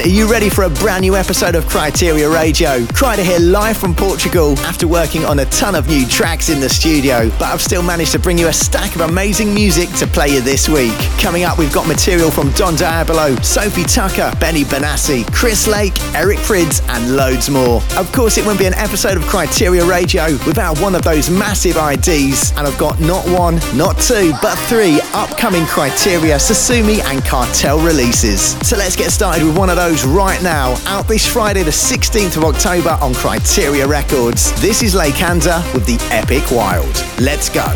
Are you ready for a brand new episode of Kryteria Radio? Kryder here live from Portugal after working on a ton of new tracks in the studio, but I've still managed to bring you a stack of amazing music to play you this week. Coming up, we've got material from Don Diablo, Sophie Tucker, Benny Benassi, Chris Lake, Eric Prydz, and loads more. Of course, it wouldn't be an episode of Kryteria Radio without one of those massive IDs, and I've got not one, not two, but three upcoming Kryteria, Sosumi, and Cartel releases. So let's get started with one of those right now, out this Friday, the 16th of October on Kryteria Records. This is Lake Lakanda with the Epic Wild. Let's go.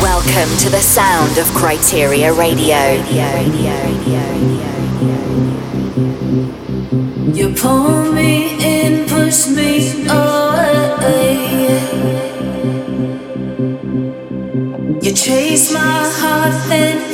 Welcome to the sound of Kryteria Radio. You pull me in, push me away. You chase my heart, then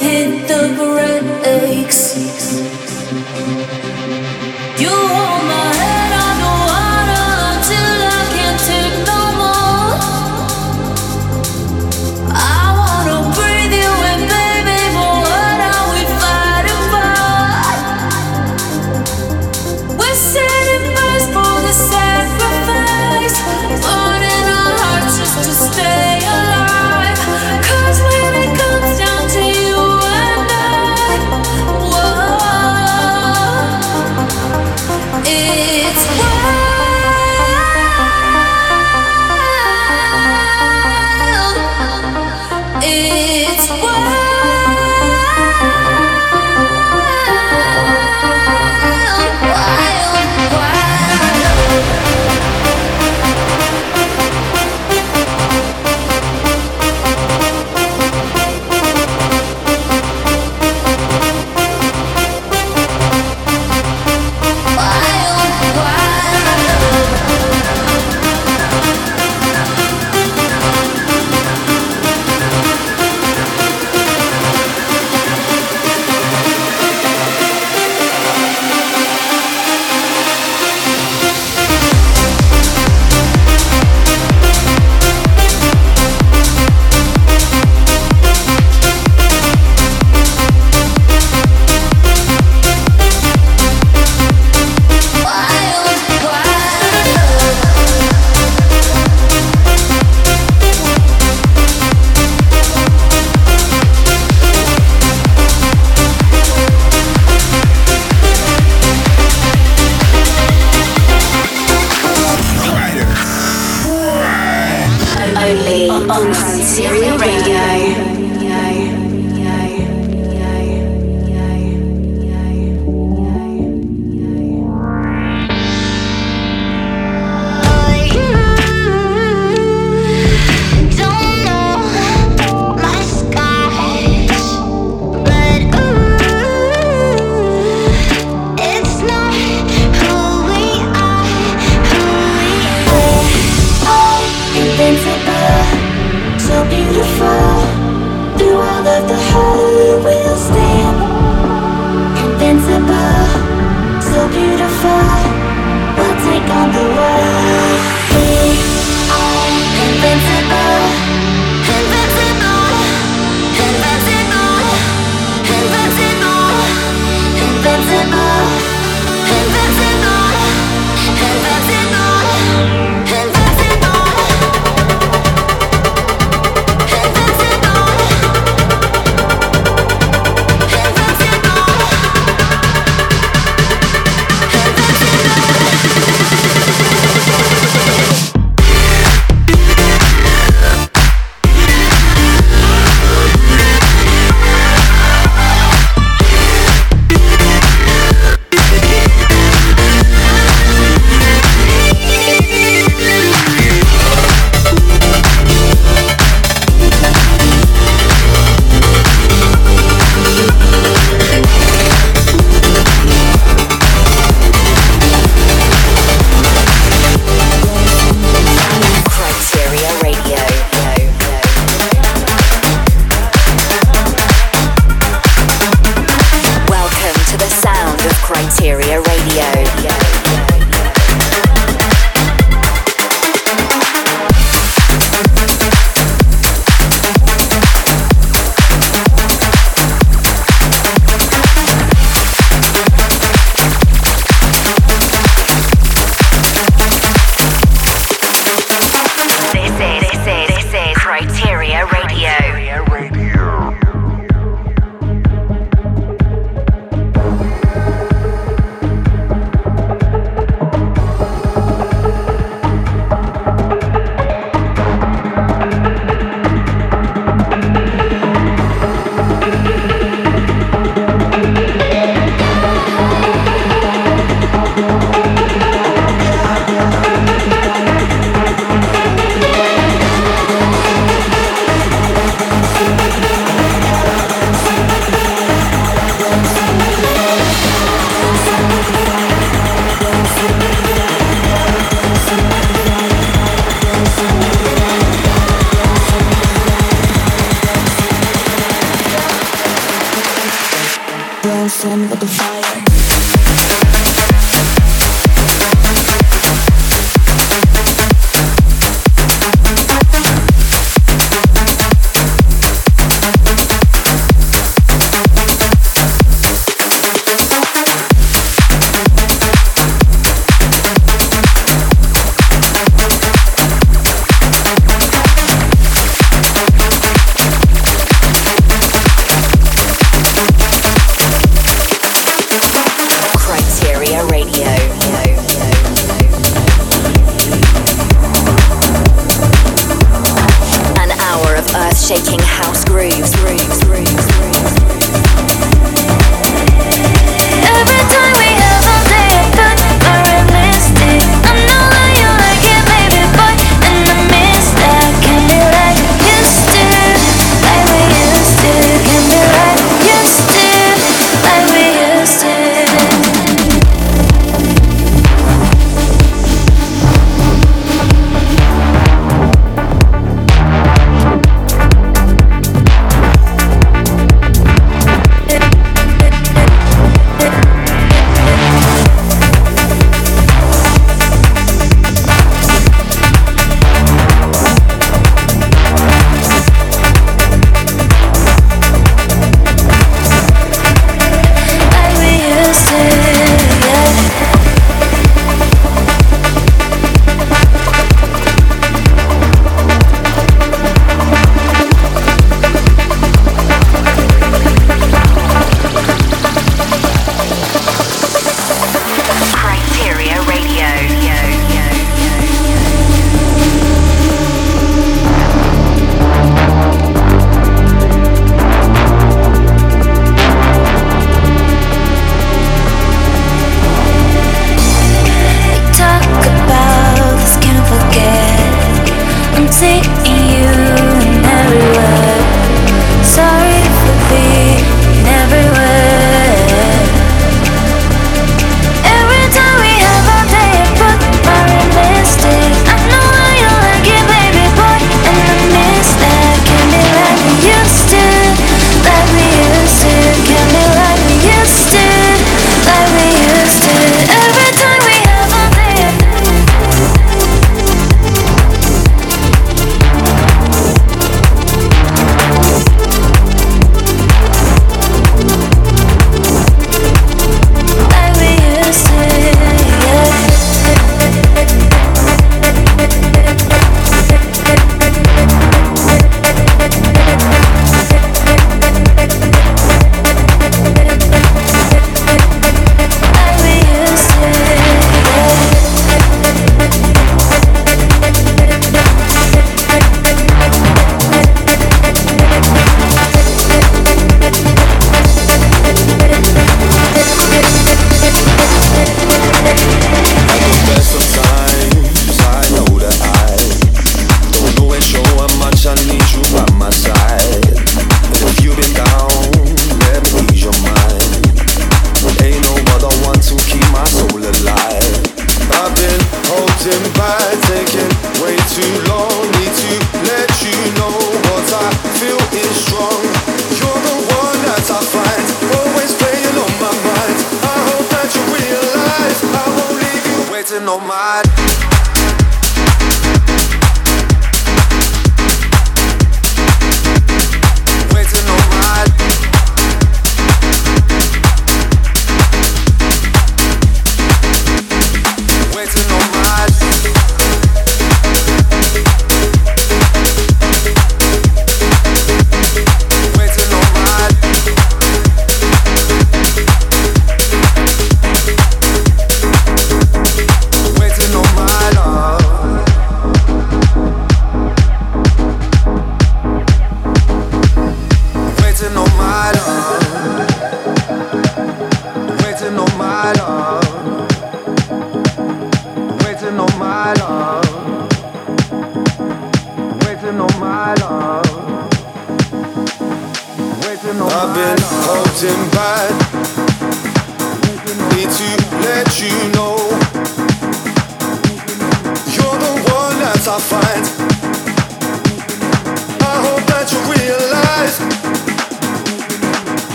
my mind.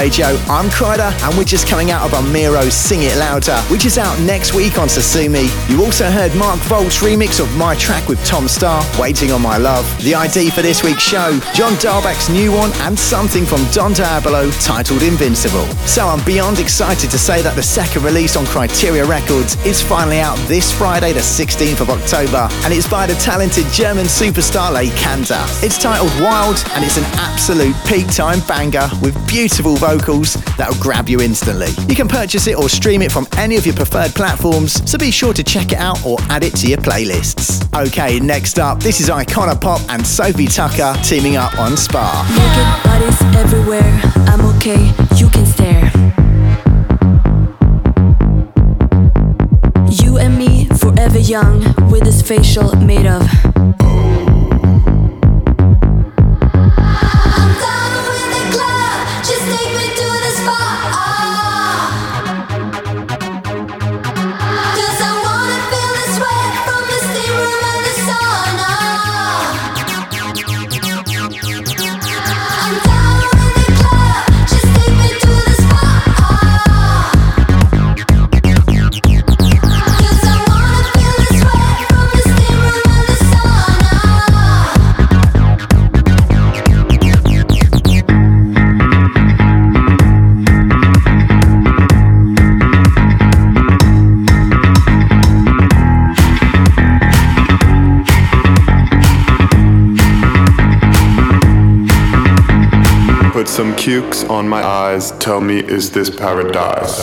Radio. I'm Kryder, and we're just coming out of Miro Sing It Louder, which is out next week on Sosumi. You also heard Mark Volt's remix of my track with Tom Staar, Waiting on My Love. The ID for this week's show, John Dahlback's new one, and something from Don Diablo titled Invincible. So I'm beyond excited to say that the second release on Kryteria Records is finally out this Friday, the 16th of October, and it's by the talented German superstar Kanda. It's titled Wild, and it's an absolute peak time banger with beautiful beautiful vocals that'll grab you instantly. You can purchase it or stream it from any of your preferred platforms, so be sure to check it out or add it to your playlists. Okay, next up, this is Icona Pop and Sophie Tucker teaming up on Spa. Naked bodies everywhere, I'm okay, you can stare. You and me, forever young, with this facial made of. Cukes on my eyes. Tell me, is this paradise?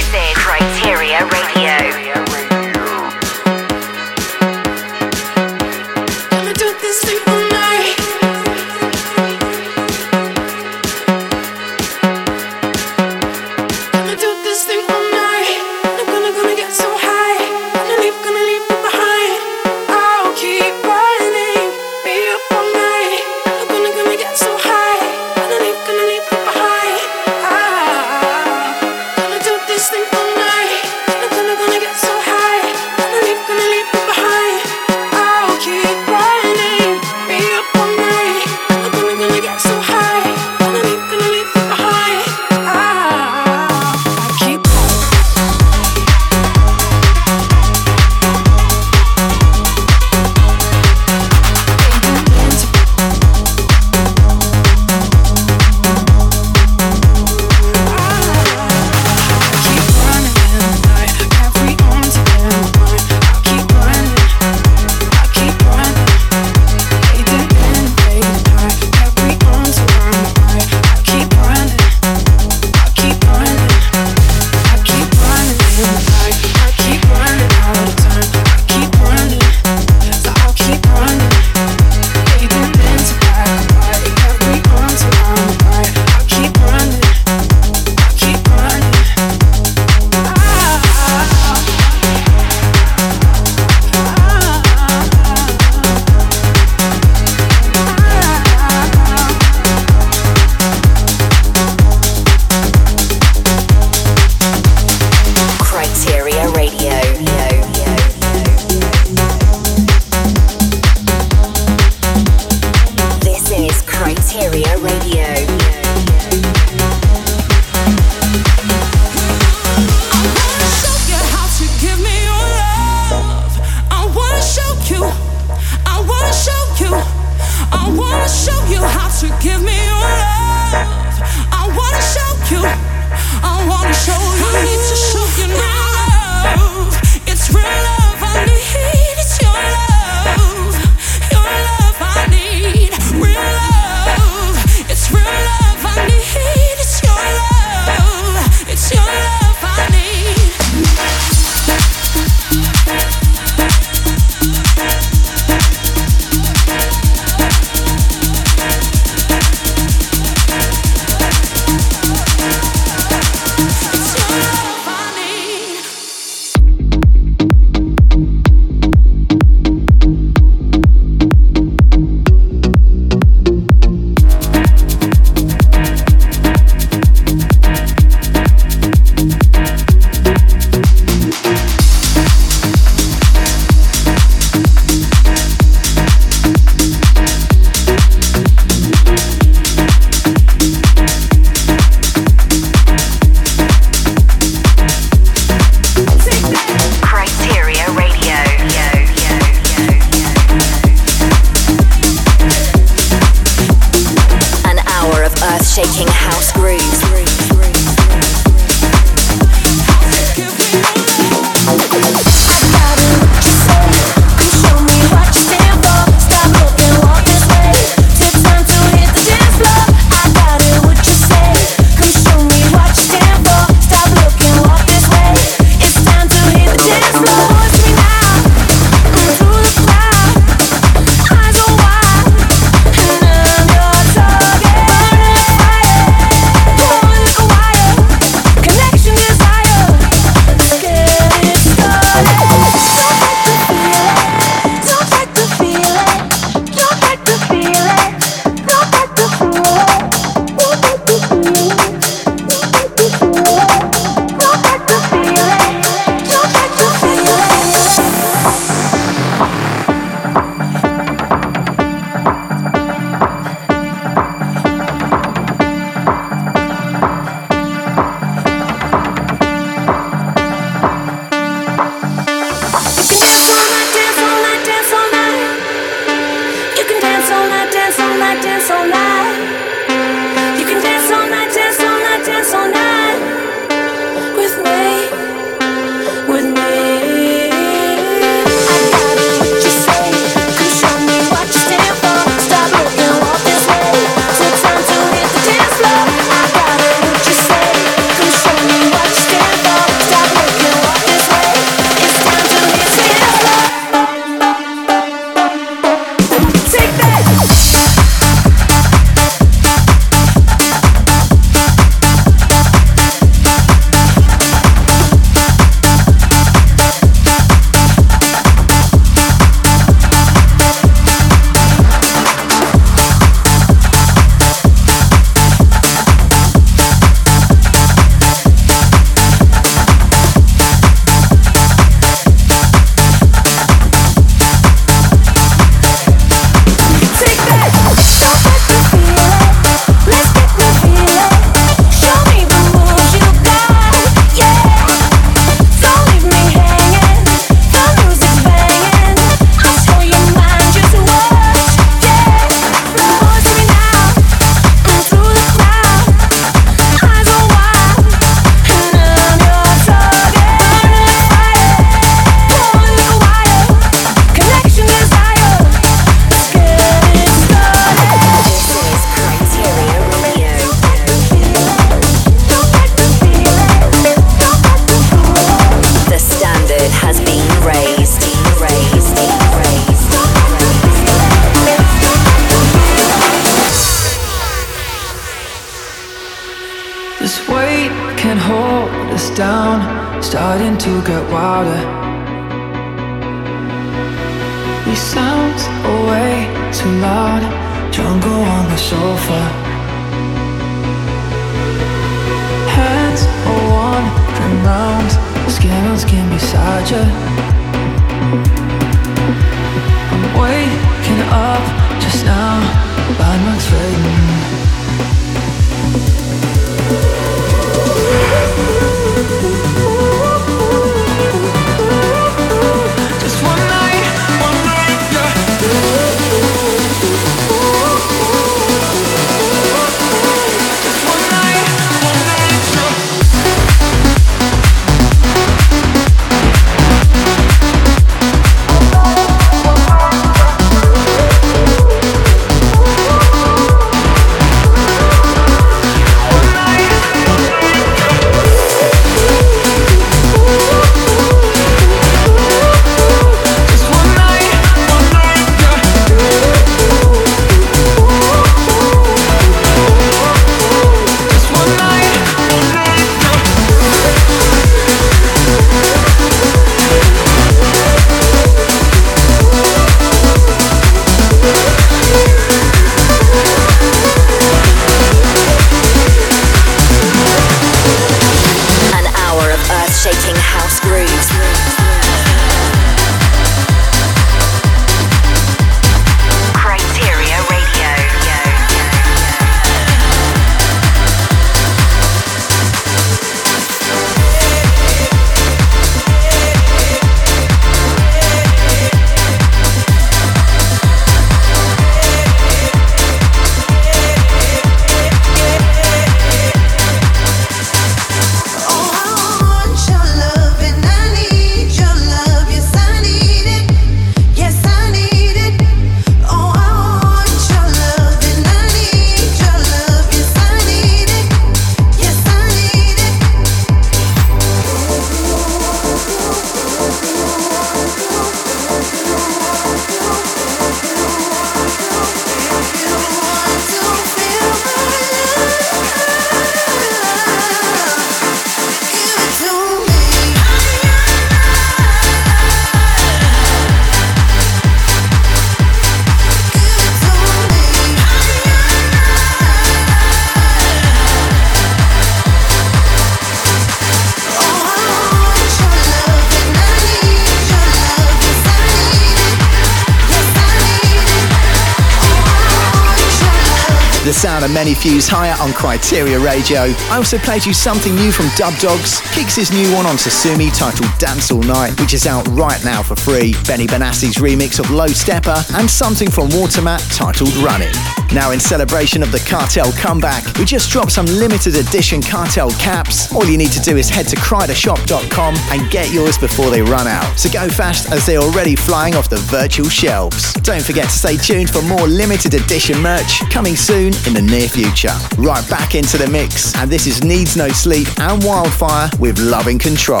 Many views higher on Kryteria Radio. I also played you something new from Dubdogz, kicks his new one on Sosumi titled Dance All Night, which is out right now for free, Benny Benassi's remix of Low Stepper, and something from Watermat titled Running. Now, in celebration of the Cartel comeback, we just dropped some limited edition Cartel caps. All you need to do is head to krydershop.com and get yours before they run out. So go fast as they're already flying off the virtual shelves. Don't forget to stay tuned for more limited edition merch coming soon in the near future. Right back into the mix, and this is Needs No Sleep and Wildfire with Loving Control.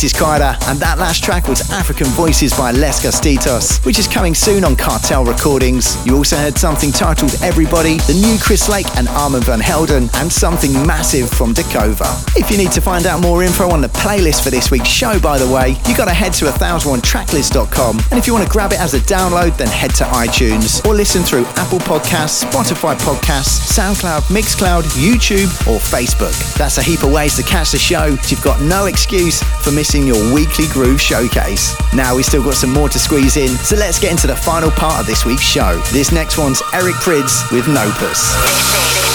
This is Kryder, and that last track was African Voices by Les Gastitos, which is coming soon on Cartel Recordings. You also heard something titled Everybody, the new Chris Lake and Armand Van Helden, and something massive from Dakova. If you need to find out more info on the playlist for this week's show, by the way, you gotta head to 1001tracklist.com, and if you want to grab it as a download, then head to iTunes or listen through Apple Podcasts, Spotify Podcasts, SoundCloud, Mixcloud, YouTube, or Facebook. That's a heap of ways to catch the show, you've got no excuse for missing your weekly groove showcase. Now we still got some more to squeeze in, so let's get into the final part of this week's show. This next one's Eric Prydz with Nopus.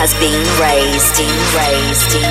Has been raised, raised, raised,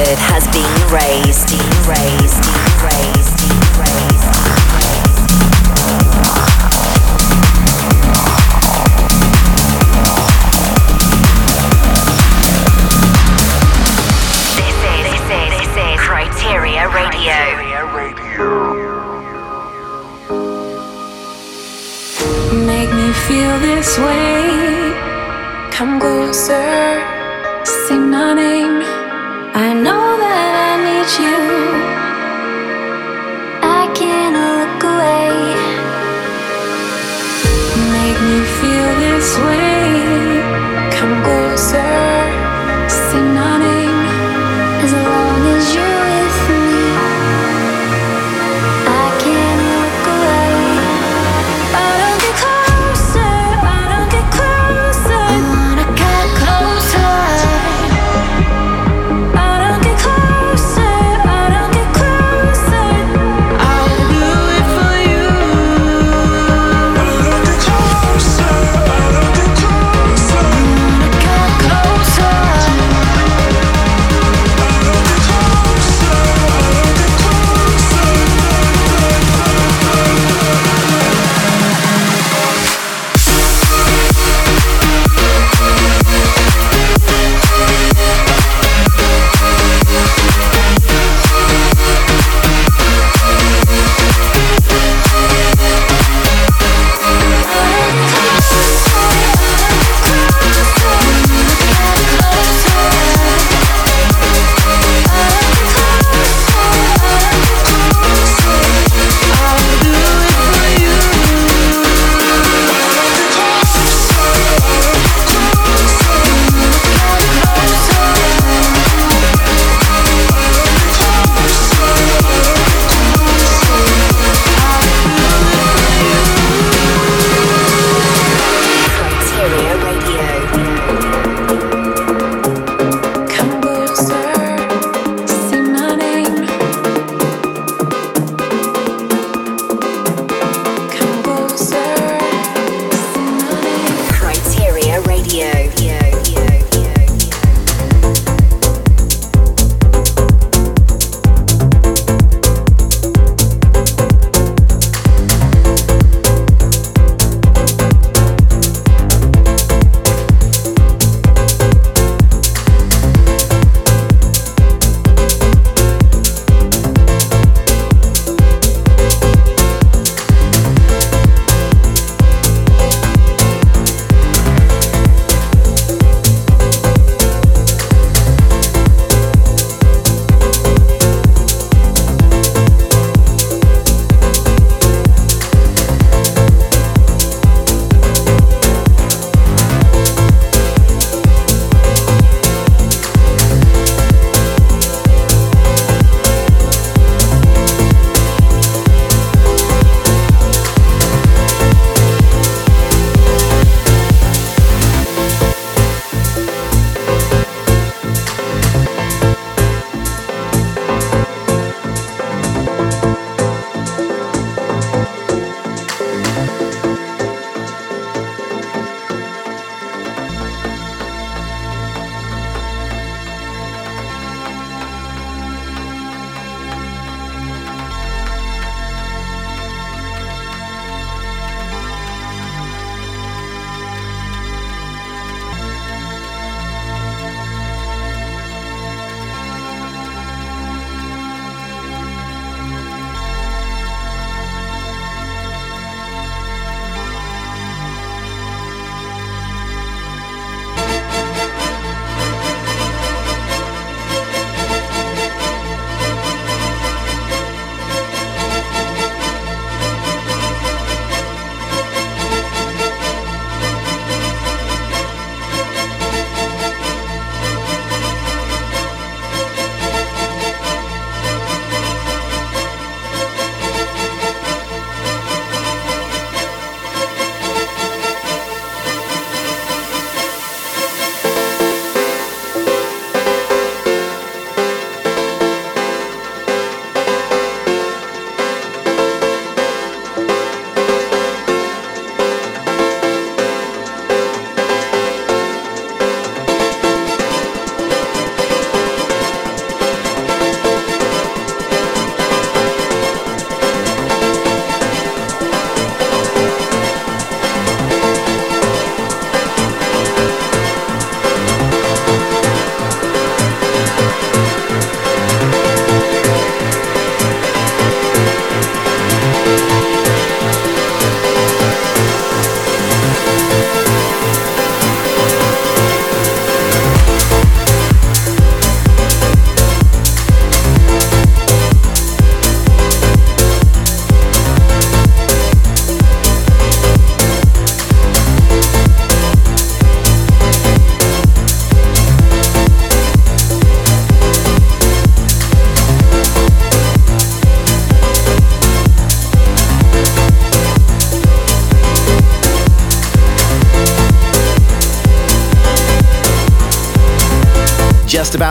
standard has been raised, raised, raised. Kryteria Radio. Make me feel this way. Come closer. Say my name.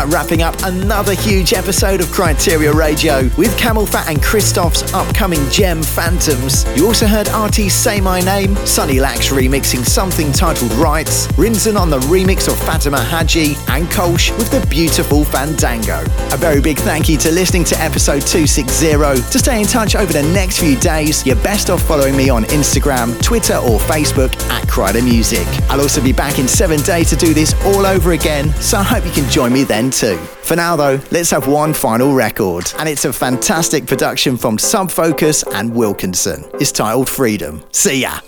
Wrapping up another huge episode of Kryteria Radio with CamelPhat and Christoph's upcoming gem Phantoms. You also heard RT Say My Name, Sunny Lax remixing something titled Rights, Rinzen on the remix of Fatima Hajji, and Kolsch with the beautiful Fandango. A very big thank you to listening to episode 260. To stay in touch over the next few days, you're best off following me on Instagram, Twitter, or Facebook at Kryder Music. I'll also be back in seven days to do this all over again, so I hope you can join me then too. For now though, let's have one final record, and it's a fantastic production from Sub Focus and Wilkinson. It's titled Freedom. See ya!